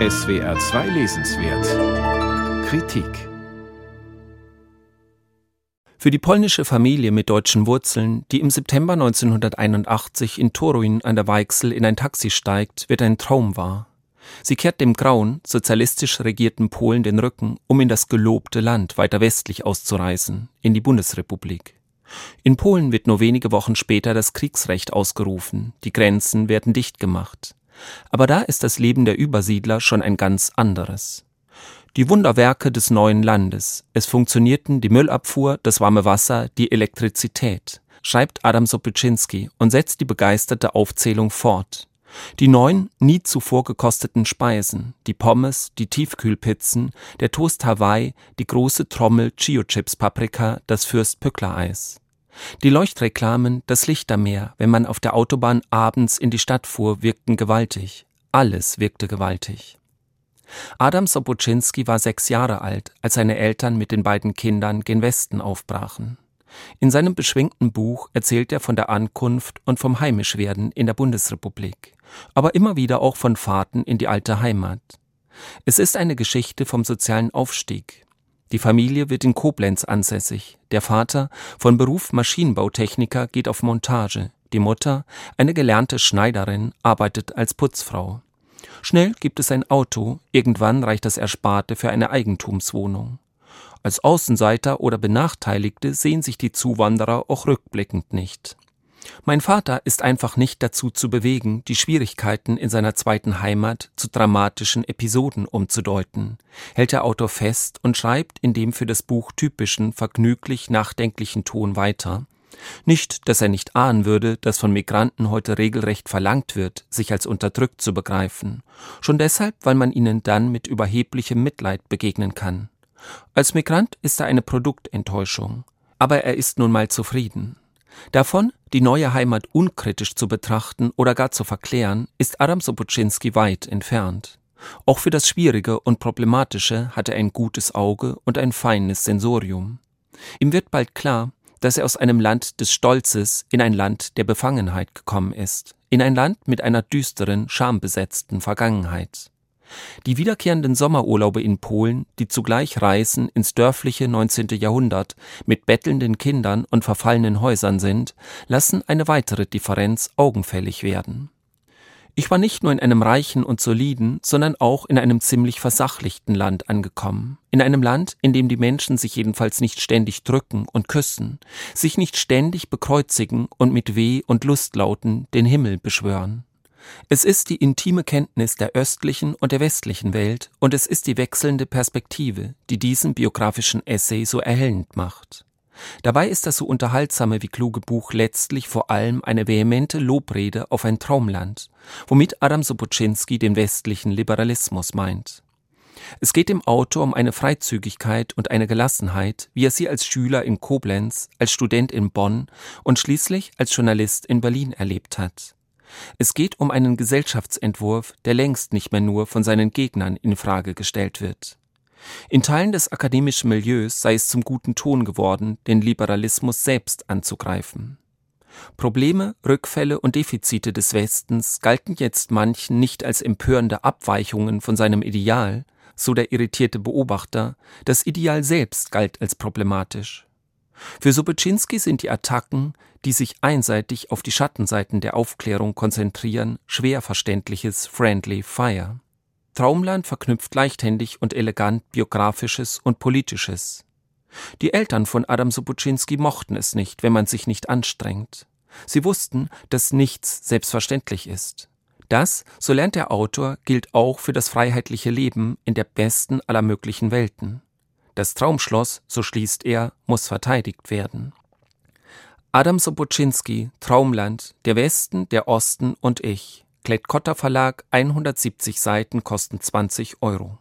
SWR 2 Lesenswert Kritik Für die polnische Familie mit deutschen Wurzeln, die im September 1981 in Toruń an der Weichsel in ein Taxi steigt, wird ein Traum wahr. Sie kehrt dem grauen, sozialistisch regierten Polen den Rücken, um in das gelobte Land weiter westlich auszureisen, in die Bundesrepublik. In Polen wird nur wenige Wochen später das Kriegsrecht ausgerufen, die Grenzen werden dicht gemacht. Aber da ist das Leben der Übersiedler schon ein ganz anderes. Die Wunderwerke des neuen Landes. Es funktionierten die Müllabfuhr, das warme Wasser, die Elektrizität, schreibt Adam Sopiczynski und setzt die begeisterte Aufzählung fort. Die neun nie zuvor gekosteten Speisen, die Pommes, die Tiefkühlpizzen, der Toast Hawaii, die große Trommel Chio Chips Paprika, das Fürst Pückler Eis. Die Leuchtreklamen, das Lichtermeer, wenn man auf der Autobahn abends in die Stadt fuhr, wirkten gewaltig. Alles wirkte gewaltig. Adam Soboczynski war sechs Jahre alt, als seine Eltern mit den beiden Kindern gen Westen aufbrachen. In seinem beschwingten Buch erzählt er von der Ankunft und vom Heimischwerden in der Bundesrepublik, aber immer wieder auch von Fahrten in die alte Heimat. Es ist eine Geschichte vom sozialen Aufstieg, die Familie wird in Koblenz ansässig. Der Vater, von Beruf Maschinenbautechniker, geht auf Montage. Die Mutter, eine gelernte Schneiderin, arbeitet als Putzfrau. Schnell gibt es ein Auto, irgendwann reicht das Ersparte für eine Eigentumswohnung. Als Außenseiter oder Benachteiligte sehen sich die Zuwanderer auch rückblickend nicht. Mein Vater ist einfach nicht dazu zu bewegen, die Schwierigkeiten in seiner zweiten Heimat zu dramatischen Episoden umzudeuten, hält der Autor fest und schreibt in dem für das Buch typischen, vergnüglich nachdenklichen Ton weiter. Nicht, dass er nicht ahnen würde, dass von Migranten heute regelrecht verlangt wird, sich als unterdrückt zu begreifen, schon deshalb, weil man ihnen dann mit überheblichem Mitleid begegnen kann. Als Migrant ist er eine Produktenttäuschung, aber er ist nun mal zufrieden. Davon, die neue Heimat unkritisch zu betrachten oder gar zu verklären, ist Adam Soboczynski weit entfernt. Auch für das Schwierige und Problematische hat er ein gutes Auge und ein feines Sensorium. Ihm wird bald klar, dass er aus einem Land des Stolzes in ein Land der Befangenheit gekommen ist, in ein Land mit einer düsteren, schambesetzten Vergangenheit. Die wiederkehrenden Sommerurlaube in Polen, die zugleich Reisen ins dörfliche 19. Jahrhundert mit bettelnden Kindern und verfallenen Häusern sind, lassen eine weitere Differenz augenfällig werden. Ich war nicht nur in einem reichen und soliden, sondern auch in einem ziemlich versachlichten Land angekommen. In einem Land, in dem die Menschen sich jedenfalls nicht ständig drücken und küssen, sich nicht ständig bekreuzigen und mit Weh und Lustlauten den Himmel beschwören. Es ist die intime Kenntnis der östlichen und der westlichen Welt und es ist die wechselnde Perspektive, die diesen biografischen Essay so erhellend macht. Dabei ist das so unterhaltsame wie kluge Buch letztlich vor allem eine vehemente Lobrede auf ein Traumland, womit Adam Soboczynski den westlichen Liberalismus meint. Es geht dem Autor um eine Freizügigkeit und eine Gelassenheit, wie er sie als Schüler in Koblenz, als Student in Bonn und schließlich als Journalist in Berlin erlebt hat. Es geht um einen Gesellschaftsentwurf, der längst nicht mehr nur von seinen Gegnern in Frage gestellt wird. In Teilen des akademischen Milieus sei es zum guten Ton geworden, den Liberalismus selbst anzugreifen. Probleme, Rückfälle und Defizite des Westens galten jetzt manchen nicht als empörende Abweichungen von seinem Ideal, so der irritierte Beobachter, das Ideal selbst galt als problematisch. Für Soboczynski sind die Attacken, die sich einseitig auf die Schattenseiten der Aufklärung konzentrieren, schwer verständliches Friendly Fire. Traumland verknüpft leichthändig und elegant biografisches und politisches. Die Eltern von Adam Soboczynski mochten es nicht, wenn man sich nicht anstrengt. Sie wussten, dass nichts selbstverständlich ist. Das, so lernt der Autor, gilt auch für das freiheitliche Leben in der besten aller möglichen Welten. Das Traumschloss, so schließt er, muss verteidigt werden. Adam Soboczynski, Traumland, der Westen, der Osten und ich. Klett-Cotta Verlag, 170 Seiten, kosten 20 Euro.